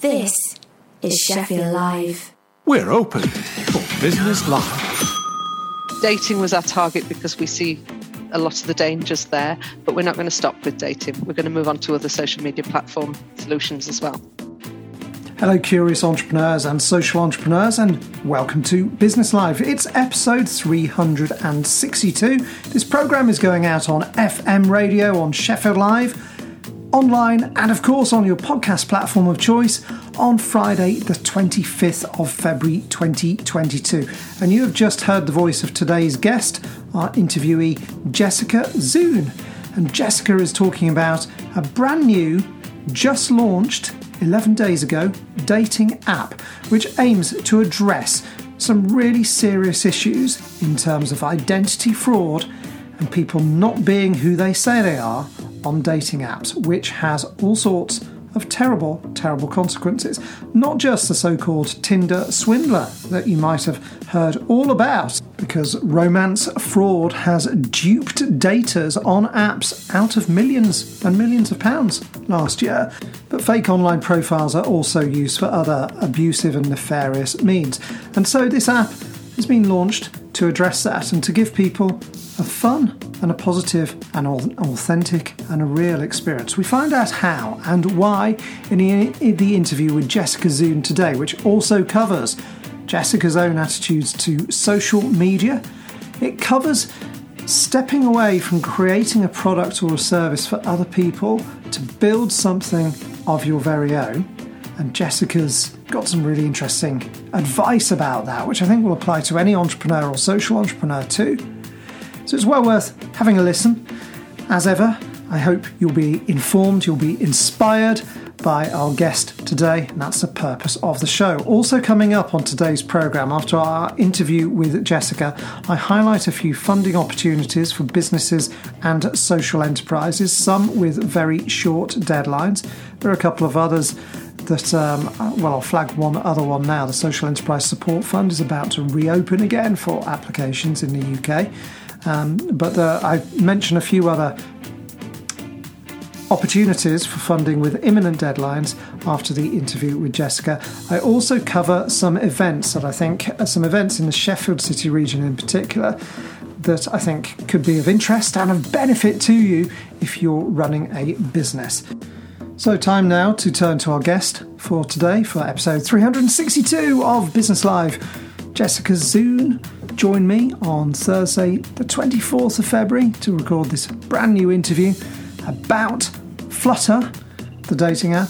This is Sheffield Live. We're open for business live. Dating was our target because we see a lot of the dangers there, but we're not going to stop with dating. We're going to move on to other social media platform solutions as well. Hello, curious entrepreneurs and social entrepreneurs, and welcome to Business Live. It's episode 362. This program is going out on FM radio, on Sheffield Live, online, and of course on your podcast platform of choice on Friday, the 25th of February 2022. And you have just heard the voice of today's guest, our interviewee, Jessica Zoon. And Jessica is talking about a brand new, just launched 11 days ago dating app, which aims to address some really serious issues in terms of identity fraud and people not being who they say they are on dating apps, which has all sorts of terrible, terrible consequences. Not just the so called Tinder swindler that you might have heard all about, because romance fraud has duped daters on apps out of millions and millions of pounds last year. But fake online profiles are also used for other abusive and nefarious means. And so this app has been launched to address that and to give people a fun and a positive and authentic and a real experience. We find out how and why in the, interview with Jessica Zoon today, which also covers Jessica's own attitudes to social media. It covers stepping away from creating a product or a service for other people to build something of your very own. And Jessica's got some really interesting advice about that, which I think will apply to any entrepreneur or social entrepreneur too. So it's well worth having a listen. As ever, I hope you'll be informed, you'll be inspired by our guest today, and that's the purpose of the show. Also, coming up on today's programme, after our interview with Jessica, I highlight a few funding opportunities for businesses and social enterprises, some with very short deadlines. There are a couple of others that, um, well, I'll flag one other one now. The Social Enterprise Support Fund is about to reopen again for applications in the UK. Um, but uh, I mention a few other opportunities for funding with imminent deadlines after the interview with Jessica. I also cover some events that I think, uh, some events in the Sheffield City region in particular, that I think could be of interest and of benefit to you if you're running a business. So, time now to turn to our guest for today for episode 362 of Business Live. Jessica Zoon joined me on Thursday, the 24th of February, to record this brand new interview about Flutter, the dating app,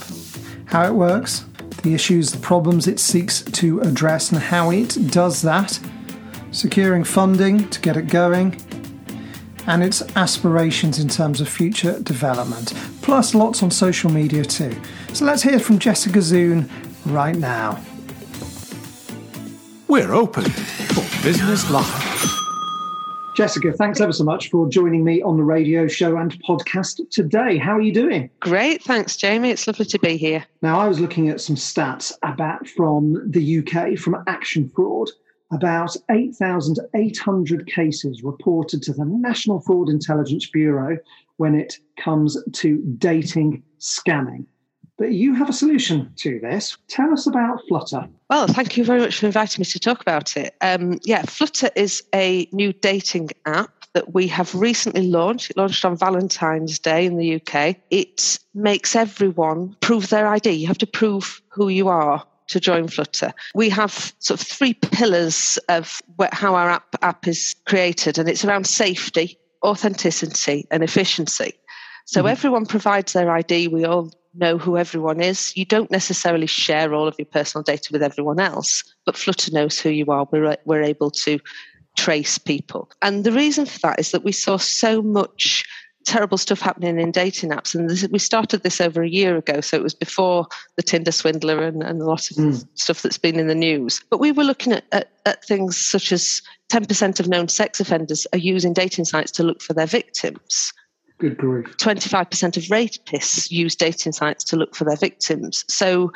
how it works, the issues, the problems it seeks to address, and how it does that, securing funding to get it going, and its aspirations in terms of future development, plus lots on social media too. So let's hear from Jessica Zoon right now. We're open for Business Live. Jessica, thanks ever so much for joining me on the radio show and podcast today. How are you doing? Great, thanks, Jamie. It's lovely to be here. Now, I was looking at some stats about from the UK from Action Fraud. About 8,800 cases reported to the National Fraud Intelligence Bureau when it comes to dating scamming. But you have a solution to this. Tell us about Flutter. Well, thank you very much for inviting me to talk about it. Um, yeah, Flutter is a new dating app that we have recently launched. It launched on Valentine's Day in the UK. It makes everyone prove their ID. You have to prove who you are to join Flutter. We have sort of three pillars of how our app, app is created, and it's around safety, authenticity, and efficiency. So mm-hmm. everyone provides their ID. We all know who everyone is. You don't necessarily share all of your personal data with everyone else, but Flutter knows who you are. We're, we're able to trace people. And the reason for that is that we saw so much terrible stuff happening in dating apps. And this, we started this over a year ago, so it was before the Tinder swindler and, and a lot of mm. stuff that's been in the news. But we were looking at, at, at things such as 10% of known sex offenders are using dating sites to look for their victims. Good grief. 25% of rapists use dating sites to look for their victims. So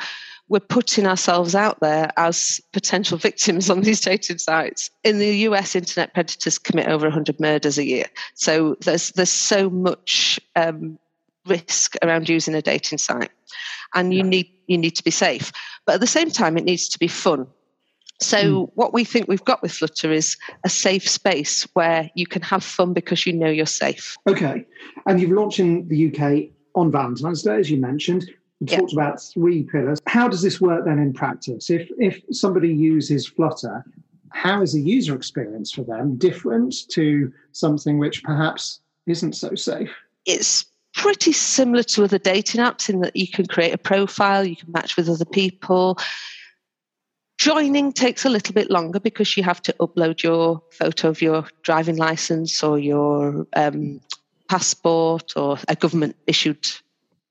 we're putting ourselves out there as potential victims on these dating sites. In the US, internet predators commit over 100 murders a year. So there's there's so much um, risk around using a dating site. and you need you need to be safe. But at the same time, it needs to be fun. So Mm. what we think we've got with Flutter is a safe space where you can have fun because you know you're safe. Okay. And you've launched in the UK on Valentine's Day, as you mentioned. Yeah. talked about three pillars. How does this work then in practice? If if somebody uses Flutter, how is the user experience for them different to something which perhaps isn't so safe? It's pretty similar to other dating apps in that you can create a profile, you can match with other people. Joining takes a little bit longer because you have to upload your photo of your driving license or your um, passport or a government issued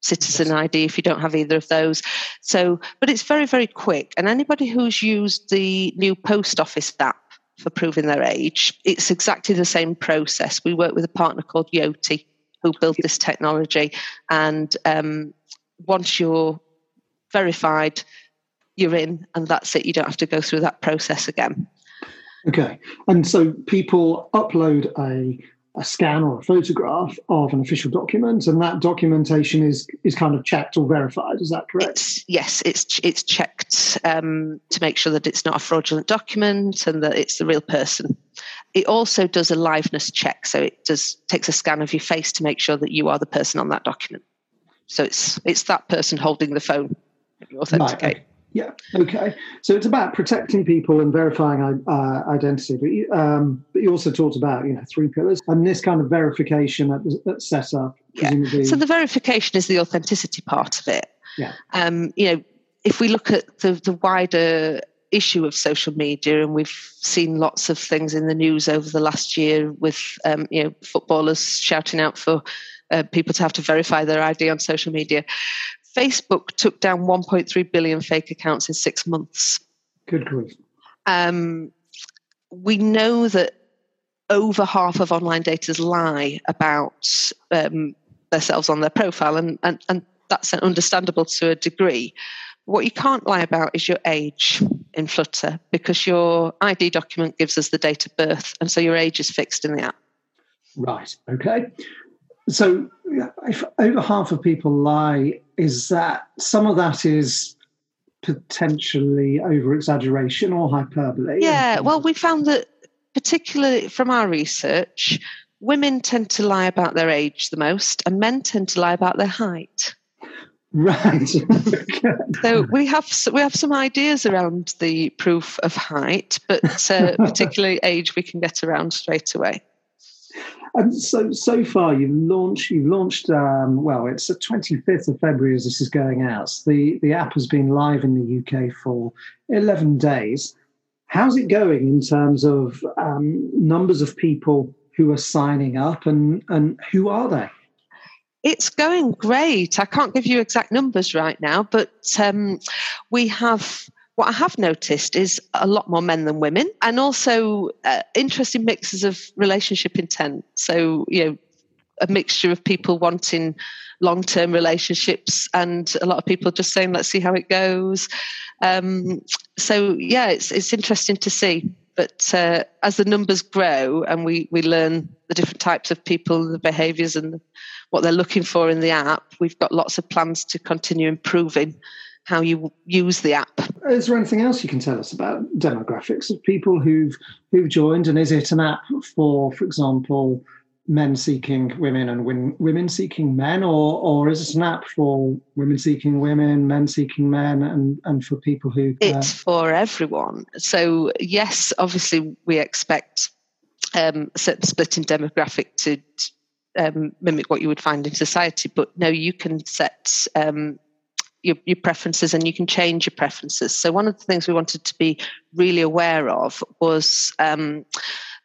citizen ID if you don't have either of those. So, but it's very, very quick. And anybody who's used the new post office app for proving their age, it's exactly the same process. We work with a partner called Yoti who built this technology. And um, once you're verified, you're in, and that's it. You don't have to go through that process again. Okay. And so people upload a a scan or a photograph of an official document, and that documentation is is kind of checked or verified. Is that correct? It's yes, it's it's checked um, to make sure that it's not a fraudulent document and that it's the real person. It also does a liveness check, so it does takes a scan of your face to make sure that you are the person on that document. So it's it's that person holding the phone. you Authenticate. Right, Yeah. Okay. So it's about protecting people and verifying uh, identity. But you, um, but you also talked about you know three pillars and this kind of verification that, that's set up. Yeah. Presumably, So the verification is the authenticity part of it. Yeah. Um, you know, if we look at the, the wider issue of social media, and we've seen lots of things in the news over the last year with um, you know footballers shouting out for uh, people to have to verify their ID on social media. Facebook took down 1.3 billion fake accounts in six months. good grief. Um, we know that over half of online daters lie about um, themselves on their profile, and, and, and that's understandable to a degree. What you can't lie about is your age in Flutter because your ID document gives us the date of birth, and so your age is fixed in the app. Right. Okay. So if over half of people lie, is that some of that is potentially over exaggeration or hyperbole? Yeah, well, we found that particularly from our research, women tend to lie about their age the most, and men tend to lie about their height. Right. So we have we have some ideas around the proof of height, but uh, particularly age we can get around straight away. And so so far you've launched you've launched um, well it's the 25th of February as this is going out. The the app has been live in the UK for 11 days. How's it going in terms of um, numbers of people who are signing up and and who are they? It's going great. I can't give you exact numbers right now, but um, we have. What I have noticed is a lot more men than women, and also uh, interesting mixes of relationship intent. So, you know, a mixture of people wanting long term relationships and a lot of people just saying, let's see how it goes. Um, so, yeah, it's, it's interesting to see. But uh, as the numbers grow and we, we learn the different types of people, the behaviors, and what they're looking for in the app, we've got lots of plans to continue improving how you use the app. Is there anything else you can tell us about demographics of people who've who've joined? And is it an app for, for example, men seeking women and win, women seeking men, or or is it an app for women seeking women, men seeking men, and and for people who? uh, It's for everyone. So, yes, obviously, we expect um, a certain split in demographic to um, mimic what you would find in society, but no, you can set um, your, your preferences and you can change your preferences. So, one of the things we wanted to be really aware of was um,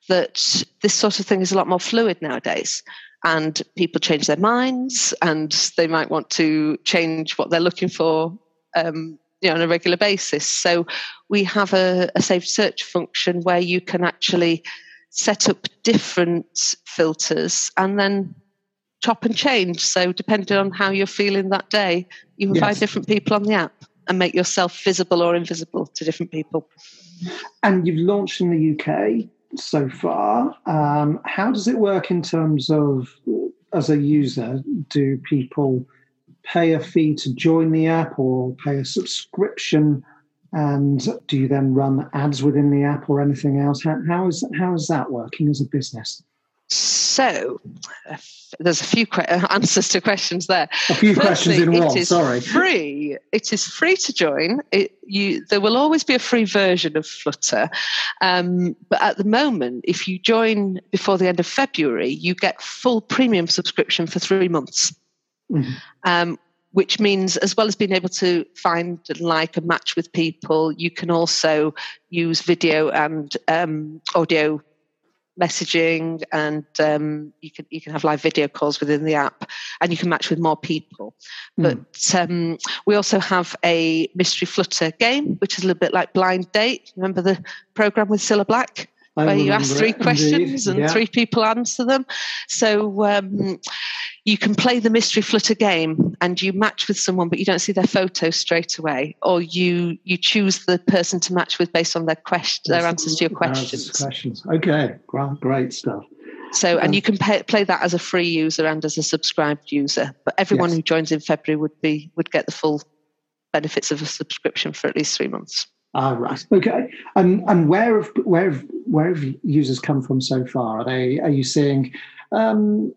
that this sort of thing is a lot more fluid nowadays. And people change their minds, and they might want to change what they're looking for um, you know, on a regular basis. So we have a, a saved search function where you can actually set up different filters and then chop and change. So depending on how you're feeling that day, you can Yes. find different people on the app and make yourself visible or invisible to different people. And you've launched in the UK so far. Um, how does it work in terms of, as a user, do people pay a fee to join the app or pay a subscription? And do you then run ads within the app or anything else? How, how is how is that working as a business? So, uh, there's a few que- answers to questions there. A few questions in one. is Sorry. free. It is free to join. It, you, there will always be a free version of Flutter, um, but at the moment, if you join before the end of February, you get full premium subscription for three months. Mhm. Um, which means, as well as being able to find and like and match with people, you can also use video and um, audio messaging and um, you can you can have live video calls within the app and you can match with more people Hmm. but um, we also have a mystery flutter game which is a little bit like blind date remember the program with Cilla Black I where you ask three questions indeed. and Yeah. three people answer them so um, you can play the mystery flutter game and you match with someone but you don't see their photo straight away or you you choose the person to match with based on their question their answers to your questions questions. Okay, great, great stuff. so, and Um, you can pay, play that as a free user and as a subscribed user. But everyone Yes. who joins in February would be would get the full benefits of a subscription for at least three months. Ah, right. Okay. And and where have where have where have users come from so far? Are they are you seeing um,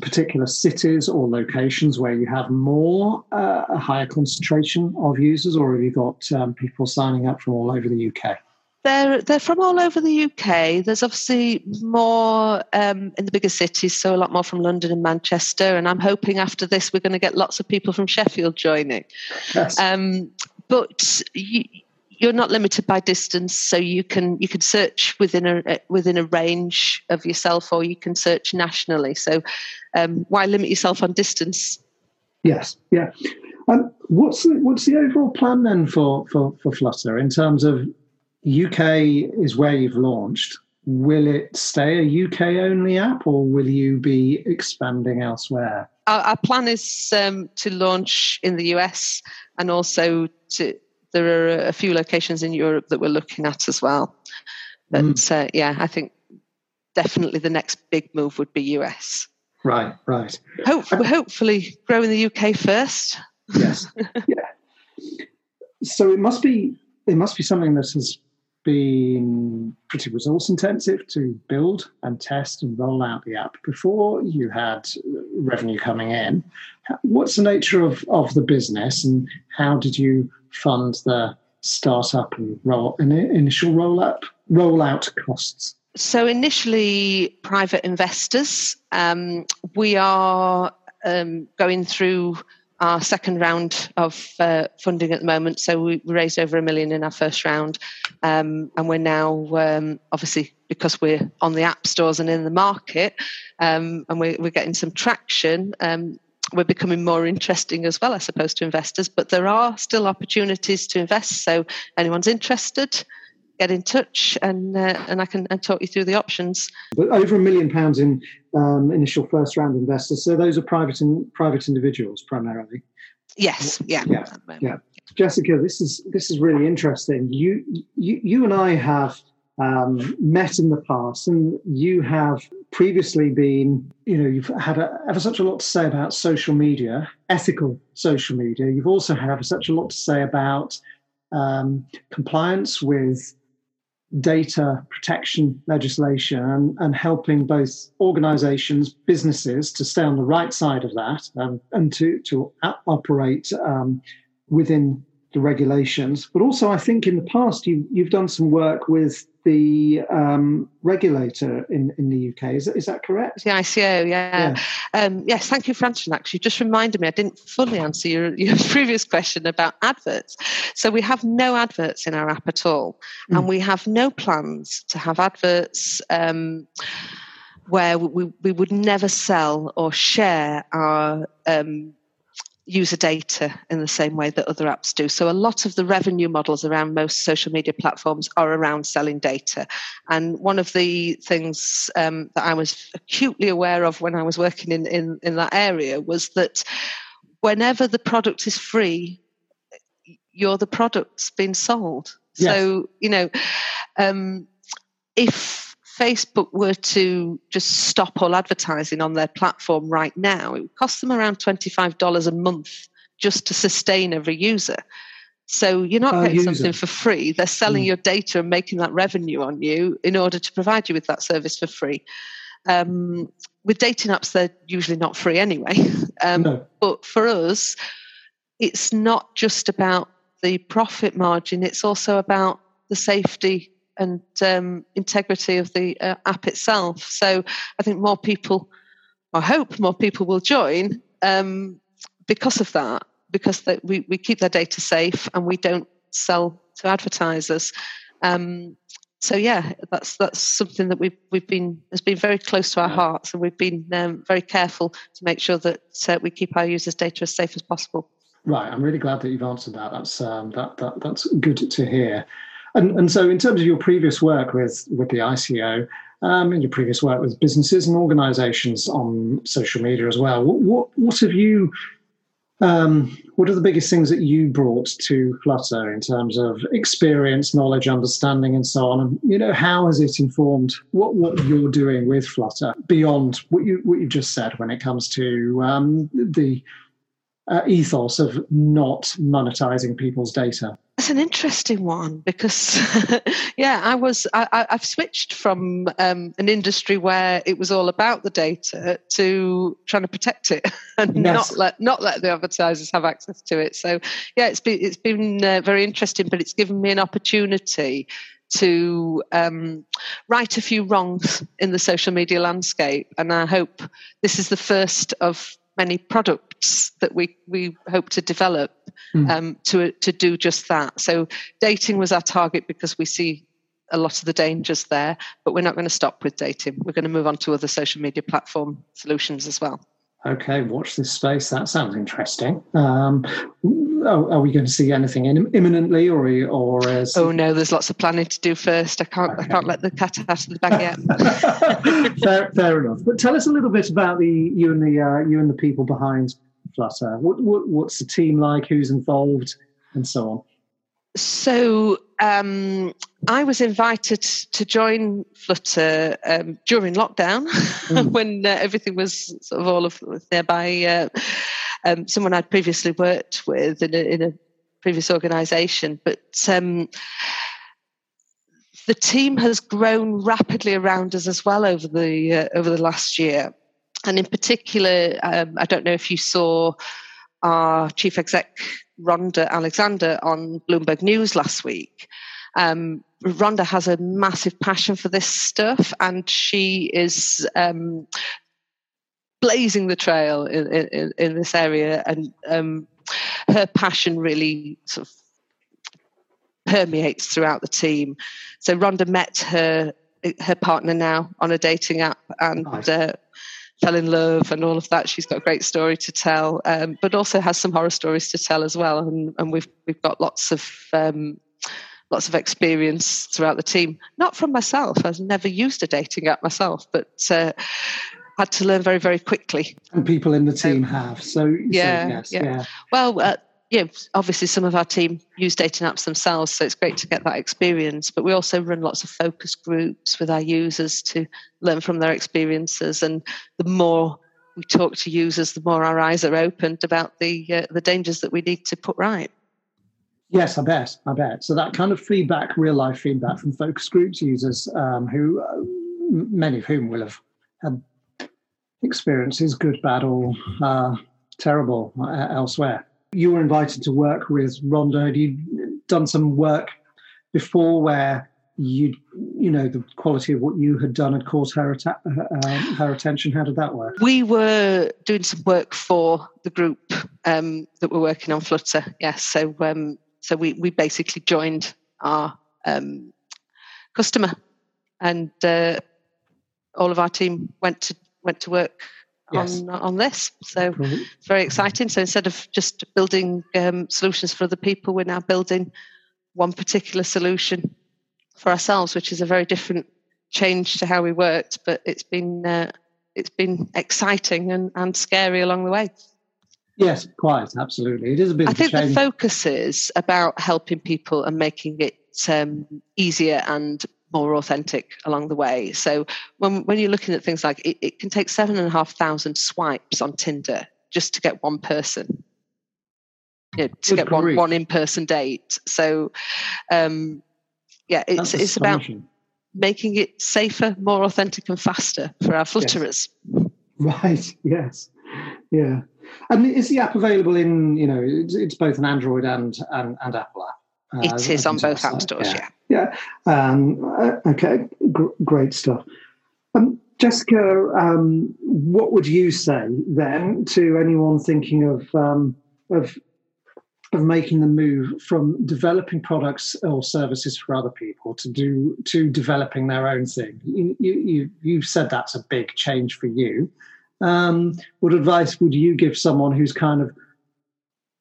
particular cities or locations where you have more uh, a higher concentration of users, or have you got um, people signing up from all over the UK? They're they're from all over the UK. There's obviously more um, in the bigger cities, so a lot more from London and Manchester. And I'm hoping after this we're going to get lots of people from Sheffield joining. Yes. Um, but you, you're not limited by distance, so you can you can search within a within a range of yourself, or you can search nationally. So um, why limit yourself on distance? Yes, yeah. Um, what's the, what's the overall plan then for, for, for Flutter in terms of UK is where you've launched? Will it stay a UK only app or will you be expanding elsewhere? Our, our plan is um, to launch in the US, and also to there are a few locations in Europe that we're looking at as well. But uh, yeah, I think definitely the next big move would be US. Right, right. Hope, hopefully, grow in the UK first. Yes, yeah. So it must be it must be something that has been pretty resource intensive to build and test and roll out the app before you had revenue coming in. What's the nature of, of the business and how did you fund the startup and roll initial roll up rollout costs? So initially, private investors. Um, we are um, going through our second round of uh, funding at the moment. So we raised over a million in our first round, um, and we're now um, obviously because we're on the app stores and in the market, um, and we're, we're getting some traction. Um, we're becoming more interesting as well, I suppose, to investors. But there are still opportunities to invest. So anyone's interested, get in touch, and uh, and I can and talk you through the options. But over a million pounds in um, initial first round investors. So those are private in, private individuals primarily. Yes, yeah, Yeah, at the moment. yeah. Jessica, this is this is really interesting. You you, you and I have um, met in the past, and you have previously been, you know, you've had a, ever such a lot to say about social media, ethical social media. You've also had ever such a lot to say about um, compliance with data protection legislation and, and helping both organizations, businesses to stay on the right side of that um, and to, to operate um, within the regulations. But also, I think in the past, you, you've done some work with the um, regulator in, in the UK. Is, that- is that correct? The ICO, yeah. Um, yes, thank you for answering You just reminded me I didn't fully answer your, your previous question about adverts. So we have no adverts in our app at all, and Mm. we have no plans to have adverts. Um, where we, we would never sell or share our um, user data in the same way that other apps do. So a lot of the revenue models around most social media platforms are around selling data. And one of the things um, that I was acutely aware of when I was working in, in, in that area was that whenever the product is free, you're the product's being sold. Yes. So, you know, um, if Facebook were to just stop all advertising on their platform right now, it would cost them around $25 a month just to sustain every user. So you're not getting something for free. They're selling Mm. your data and making that revenue on you in order to provide you with that service for free. Um, with dating apps, they're usually not free anyway. Um, no. but for us, it's not just about the profit margin, it's also about the safety and um, integrity of the uh, app itself. So I think more people, I hope more people will join um, because of that, because that we, we keep their data safe and we don't sell to advertisers. Um, so yeah, that's that's something that we've we've been has been very close to our hearts, and we've been um, very careful to make sure that uh, we keep our users' data as safe as possible. Right, I'm really glad that you've answered that. That's um, that, that that's good to hear. And and so, in terms of your previous work with with the ICO, um, and your previous work with businesses and organisations on social media as well, what what, what have you? Um, what are the biggest things that you brought to Flutter in terms of experience, knowledge, understanding, and so on? And you know, how has it informed what what you're doing with Flutter beyond what you what you just said when it comes to um, the uh, ethos of not monetizing people's data. It's an interesting one because, yeah, I was I, I've switched from um, an industry where it was all about the data to trying to protect it and Yes. not let not let the advertisers have access to it. So yeah, it's been it's been uh, very interesting, but it's given me an opportunity to um, right a few wrongs in the social media landscape, and I hope this is the first of many products that we we hope to develop Mm. um, to to do just that. So dating was our target because we see a lot of the dangers there, but we're not going to stop with dating. We're going to move on to other social media platform solutions as well. Okay, watch this space. That sounds interesting. Um, are, are we going to see anything in, imminently, or or is Oh no, there's lots of planning to do first. I can't I can't let the cat out of the bag yet. fair, fair enough. But tell us a little bit about the you and the uh, you and the people behind Flutter. What, what what's the team like? Who's involved, and so on. So um, I was invited to join Flutter um, during lockdown Mm. when uh, everything was sort of all of nearby. Uh, um, someone I'd previously worked with in a, in a previous organisation, but um, the team has grown rapidly around us as well over the uh, over the last year, and in particular, um, I don't know if you saw our chief exec Rhonda Alexander on Bloomberg News last week. Um, Rhonda has a massive passion for this stuff, and she is um, blazing the trail in, in, in this area. And um, her passion really sort of permeates throughout the team. So Rhonda met her her partner now on a dating app and Nice. uh, fell in love and all of that. She's got a great story to tell, um, but also has some horror stories to tell as well. And, and we've we've got lots of um, lots of experience throughout the team. Not from myself. I've never used a dating app myself, but uh, had to learn very very quickly. And people in the team have. So so yeah, yes, yeah. yeah. Well, uh, yeah, obviously some of our team use dating apps themselves, so it's great to get that experience. But we also run lots of focus groups with our users to learn from their experiences. And the more we talk to users, the more our eyes are opened about the uh, the dangers that we need to put right. Yes, I bet. I bet. So that kind of feedback, real life feedback from focus groups users, um, who uh, many of whom will have had experiences, good, bad, or uh, terrible uh, elsewhere. You were invited to work with Rhonda. Had you done some work before where you, you know, the quality of what you had done had caught her atta- uh, her attention? How did that work? We were doing some work for the group um, that were working on Flutter. Yes, so um, so we we basically joined our um, customer, and uh, all of our team went to went to work Yes. on on this. So Brilliant. it's very exciting. So instead of just building um, solutions for other people, we're now building one particular solution for ourselves, which is a very different change to how we worked. But it's been uh, it's been exciting and, and scary along the way. Yes, quite absolutely. It is a bit I think the focus is about helping people and making it um, easier and more authentic along the way. So when when you're looking at things like it, it can take seven and a half thousand swipes on Tinder just to get one person. You know, to Good get one grief. one in person date. So um, yeah, it's That's it's about making it safer, more authentic, and faster for our flutterers. Right. Yes. Yeah. And is the app available in? You know, it's, it's both an Android and and, and Apple app. Uh, It is on both app stores. Yeah. Yeah. Um, uh, okay. Gr- great stuff. Um, Jessica, um, what would you say then to anyone thinking of um, of of making the move from developing products or services for other people to do to developing their own thing? You you you you've said that's a big change for you. Um, what advice would you give someone who's kind of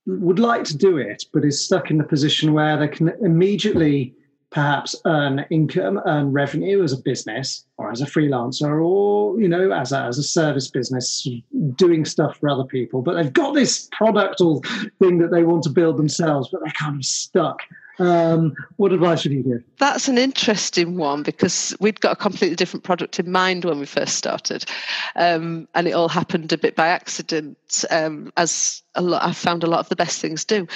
would like to do it, but is stuck in the position where they can immediately perhaps earn income, earn revenue as a business or as a freelancer or, you know, as a, as a service business doing stuff for other people, but they've got this product or thing that they want to build themselves, but they're kind of stuck. Um, what advice would you give? That's an interesting one because we'd got a completely different product in mind when we first started, um, and it all happened a bit by accident, um, as a lot. I found a lot of the best things do.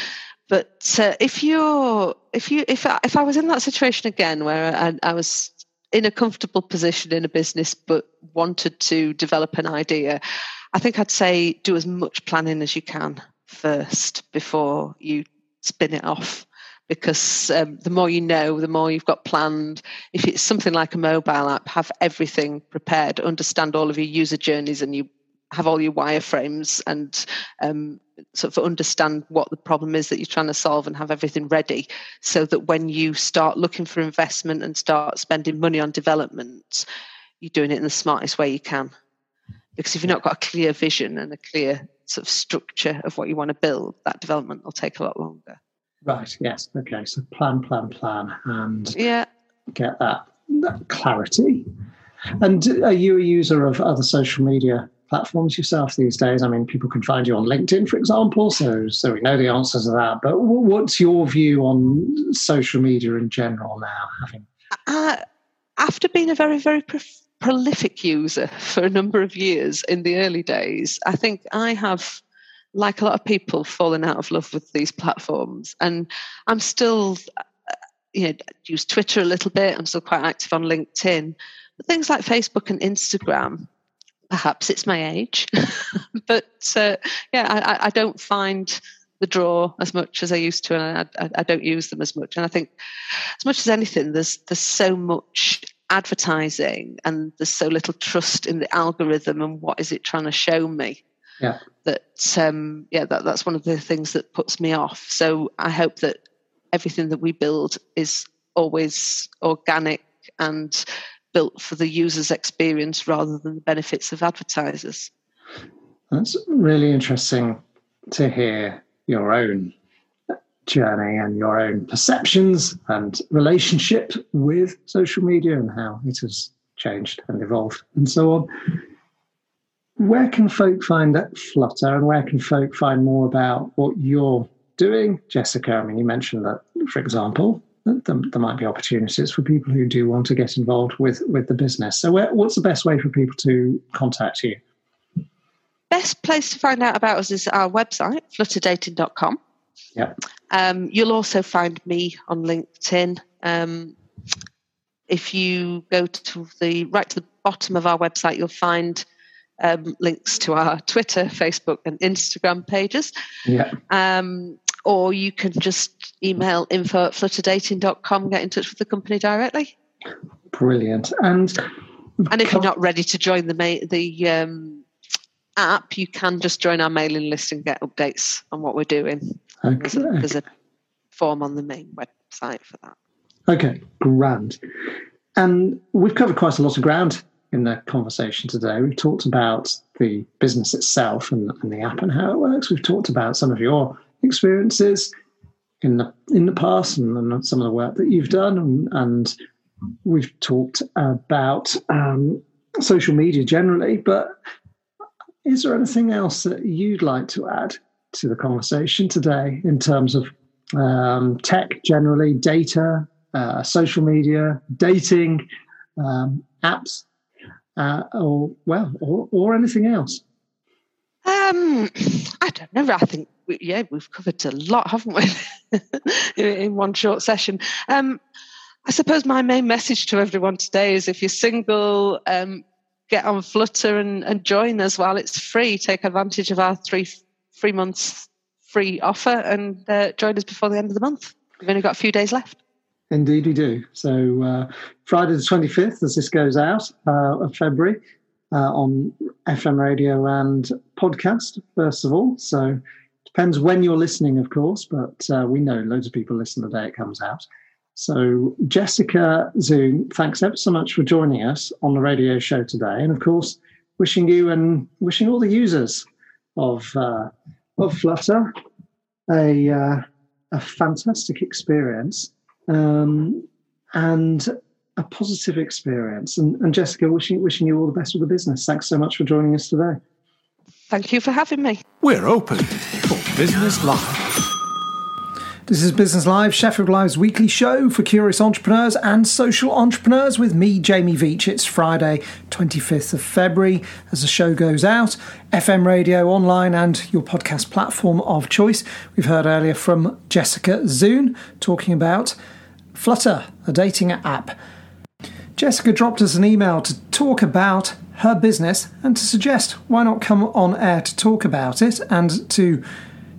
But uh, if you're, if you, if I, if I was in that situation again where I, I was in a comfortable position in a business but wanted to develop an idea, I think I'd say do as much planning as you can first before you spin it off because um, the more you know, the more you've got planned. If it's something like a mobile app, have everything prepared, understand all of your user journeys, and you have all your wireframes and um, sort of understand what the problem is that you're trying to solve and have everything ready so that when you start looking for investment and start spending money on development, you're doing it in the smartest way you can. Because if you've not got a clear vision and a clear sort of structure of what you want to build, that development will take a lot longer. Right. Yes. Okay. So plan, plan, plan, and Yeah, get that, that clarity. And are you a user of other social media platforms yourself these days? I mean, people can find you on LinkedIn, for example. So, so we know the answers to that. But wh- what's your view on social media in general now? Having uh, after being a very, very pro- prolific user for a number of years in the early days, I think I have, like a lot of people, fallen out of love with these platforms. And I'm still, uh, you know, use Twitter a little bit. I'm still quite active on LinkedIn. But things like Facebook and Instagram, perhaps it's my age, but uh, yeah, I, I- don't find the draw as much as I used to, and I, I don't use them as much. And I think, as much as anything, there's there's so much advertising, and there's so little trust in the algorithm and what is it trying to show me. Yeah. That um, yeah, that, that's one of the things that puts me off. So I hope that everything that we build is always organic and built for the user's experience rather than the benefits of advertisers. that's really interesting to hear your own journey and your own perceptions and relationship with social media and how it has changed and evolved and so on. Where can folk find that Flutter and where can folk find more about what you're doing? Jessica, I mean, you mentioned that, for example, that there, might be opportunities for people who do want to get involved with, with the business. So, where, what's the best way for people to contact you? Best place to find out about us is our website, flutterdating.com. Yeah. Um, you'll also find me on LinkedIn. Um, if you go to the right to the bottom of our website, you'll find um, links to our Twitter, Facebook, and Instagram pages. Yeah. Um, or you can just email info at flutterdating.com, get in touch with the company directly. Brilliant. And And if you're not ready to join the ma- the um, app, you can just join our mailing list and get updates on what we're doing. There's a, okay, there's a form on the main website for that. okay, grand. And we've covered quite a lot of ground in the conversation today. We've talked about the business itself and, and the app and how it works. We've talked about some of your experiences in the in the past and, and some of the work that you've done, and, and we've talked about um, social media generally. But is there anything else that you'd like to add to the conversation today in terms of um, tech generally, data, uh, social media, dating, um, apps, uh, or well, or, or anything else? Um, I don't know. I think yeah, we've covered a lot, haven't we, in one short session. Um, I suppose my main message to everyone today is: if you're single, um, get on Flutter and, and join us while it's free. Take advantage of our three three months free offer and uh, join us before the end of the month. We've only got a few days left. Indeed, we do. So uh, Friday the 25th, as this goes out uh, of February, uh, on FM radio and podcast, first of all. So depends when you're listening, of course, but uh, we know loads of people listen the day it comes out. So Jessica Zoon, thanks ever so much for joining us on the radio show today, and of course, wishing you and wishing all the users of uh, of Flutter a uh, a fantastic experience um, and a positive experience. And, and Jessica, wishing wishing you all the best with the business. Thanks so much for joining us today. Thank you for having me. We're open for Business Live. This is Business Live, Sheffield Live's weekly show for curious entrepreneurs and social entrepreneurs with me, Jamie Veach. It's Friday, 25th of February, as the show goes out. FM radio, online, and your podcast platform of choice. We've heard earlier from Jessica Zoon talking about Flutter, a dating app. Jessica dropped us an email to talk about her business and to suggest why not come on air to talk about it and to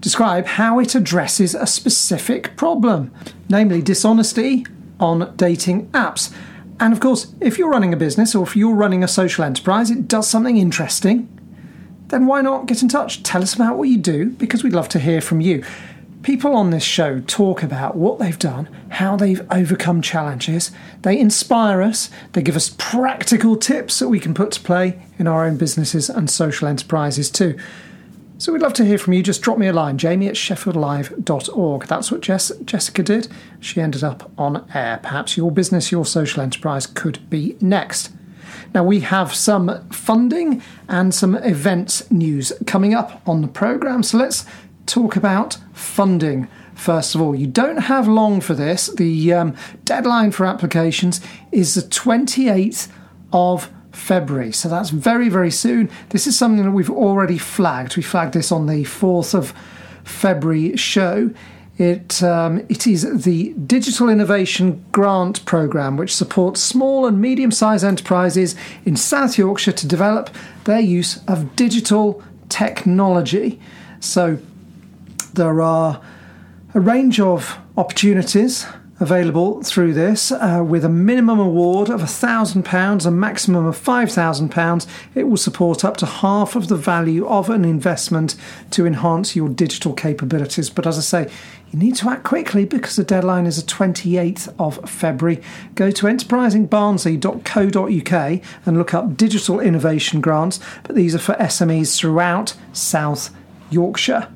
describe how it addresses a specific problem, namely dishonesty on dating apps. And of course, if you're running a business or if you're running a social enterprise, it does something interesting, then why not get in touch? Tell us about what you do because we'd love to hear from you. People on this show talk about what they've done, how they've overcome challenges. They inspire us, they give us practical tips that we can put to play in our own businesses and social enterprises too. So we'd love to hear from you. Just drop me a line, jamie at sheffieldlive.org. That's what Jess, Jessica did. She ended up on air. Perhaps your business, your social enterprise could be next. Now, we have some funding and some events news coming up on the programme. So let's talk about funding. First of all, you don't have long for this. The um, deadline for applications is the 28th of February. So that's very, very soon. This is something that we've already flagged. We flagged this on the 4th of February show. It, um, it is the Digital Innovation Grant Programme, which supports small and medium sized enterprises in South Yorkshire to develop their use of digital technology. So there are a range of opportunities available through this uh, with a minimum award of £1,000, a maximum of £5,000. It will support up to half of the value of an investment to enhance your digital capabilities. But as I say, you need to act quickly because the deadline is the 28th of February. Go to enterprisingbarnsley.co.uk and look up digital innovation grants, but these are for SMEs throughout South Yorkshire.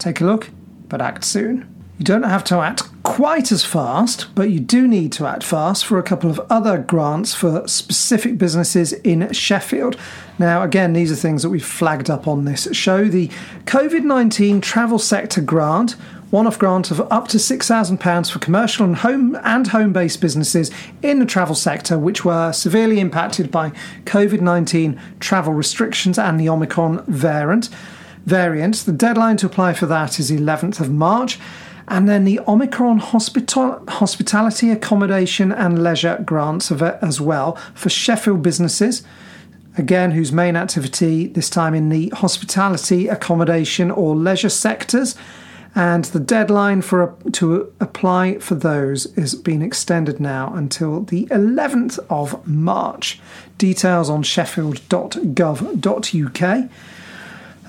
Take a look, but act soon. You don't have to act quite as fast, but you do need to act fast for a couple of other grants for specific businesses in Sheffield. Now, again, these are things that we've flagged up on this show. The COVID 19 Travel Sector Grant, one off grant of up to £6,000 for commercial and home and home based businesses in the travel sector which were severely impacted by COVID 19 travel restrictions and the Omicron variant. Variant. The deadline to apply for that is 11th of March. And then the Omicron hospital, hospitality accommodation and leisure grants as well for Sheffield businesses. Again, whose main activity this time in the hospitality, accommodation, or leisure sectors. And the deadline for to apply for those is being extended now until the 11th of March. Details on sheffield.gov.uk.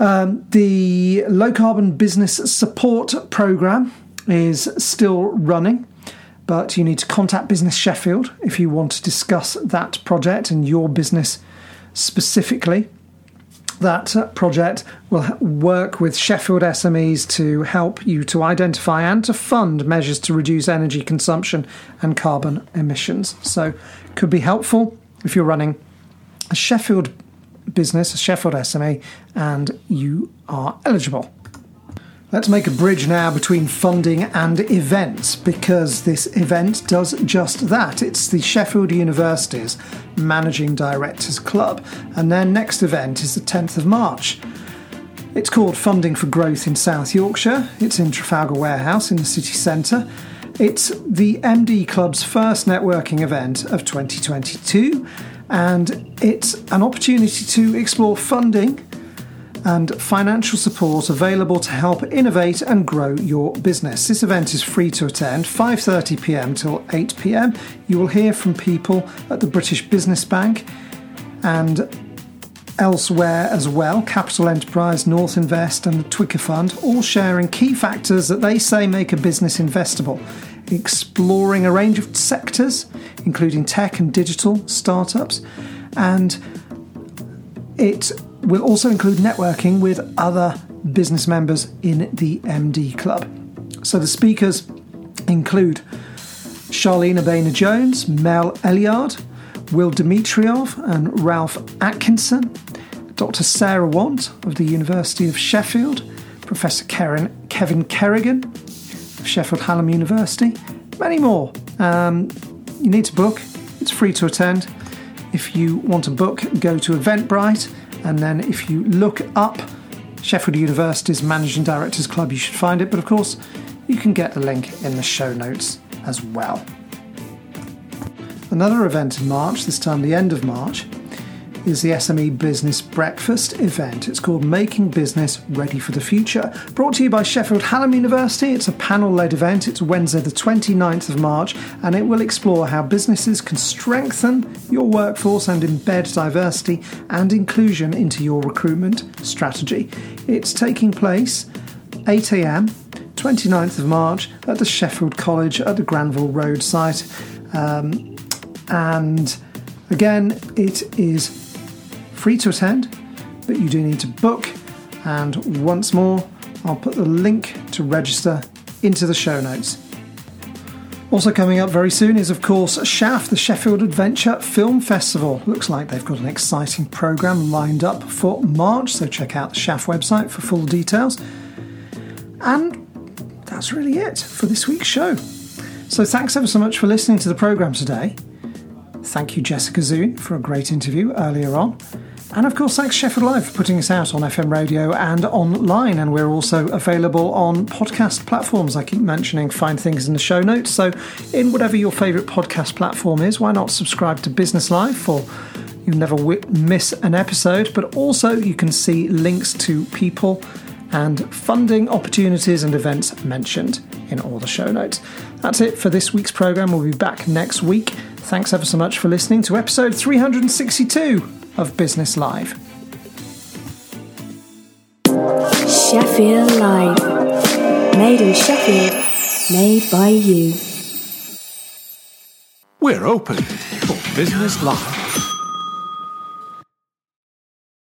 Um, the low carbon business support program is still running, but you need to contact Business Sheffield if you want to discuss that project and your business specifically. That uh, project will work with Sheffield SMEs to help you to identify and to fund measures to reduce energy consumption and carbon emissions. So, could be helpful if you're running a Sheffield business, Sheffield SME, and you are eligible. Let's make a bridge now between funding and events because this event does just that. It's the Sheffield University's Managing Directors Club, and their next event is the 10th of March. It's called Funding for Growth in South Yorkshire. It's in Trafalgar Warehouse in the city centre. It's the MD Club's first networking event of 2022, and it's an opportunity to explore funding and financial support available to help innovate and grow your business. This event is free to attend, 5:30 p.m. till 8 p.m. You will hear from people at the British Business Bank and elsewhere as well, Capital Enterprise, North Invest and the Twicker Fund, all sharing key factors that they say make a business investable, exploring a range of sectors including tech and digital startups and it will also include networking with other business members in the MD Club. So the speakers include Charlene Abena Jones, Mel Elliard, Will Dimitrov, and Ralph Atkinson, Dr. Sarah Want of the University of Sheffield, Professor Karen, Kevin Kerrigan of Sheffield Hallam University, many more. Um, you need to book, it's free to attend. If you want to book, go to Eventbrite and then if you look up Sheffield University's Managing Directors Club, you should find it. But of course, you can get the link in the show notes as well. Another event in March, this time the end of March, is the SME Business Breakfast event. It's called Making Business Ready for the Future. Brought to you by Sheffield Hallam University. It's a panel led event. It's Wednesday, the 29th of March, and it will explore how businesses can strengthen your workforce and embed diversity and inclusion into your recruitment strategy. It's taking place 8 am, 29th of March, at the Sheffield College at the Granville Road site. Um, and again, it is free to attend, but you do need to book. And once more, I'll put the link to register into the show notes. Also, coming up very soon is, of course, ShAFF, the Sheffield Adventure Film Festival. Looks like they've got an exciting programme lined up for March, so check out the ShAFF website for full details. And that's really it for this week's show. So, thanks ever so much for listening to the programme today. Thank you, Jessica Zoon, for a great interview earlier on. And of course, thanks Sheffield Live for putting us out on FM radio and online. And we're also available on podcast platforms. I keep mentioning find things in the show notes. So, in whatever your favourite podcast platform is, why not subscribe to Business Live for you never miss an episode? But also, you can see links to people and funding opportunities and events mentioned in all the show notes. That's it for this week's programme. We'll be back next week. Thanks ever so much for listening to episode 362 of Business Live. Sheffield Live. Made in Sheffield, made by you. We're open for Business Live.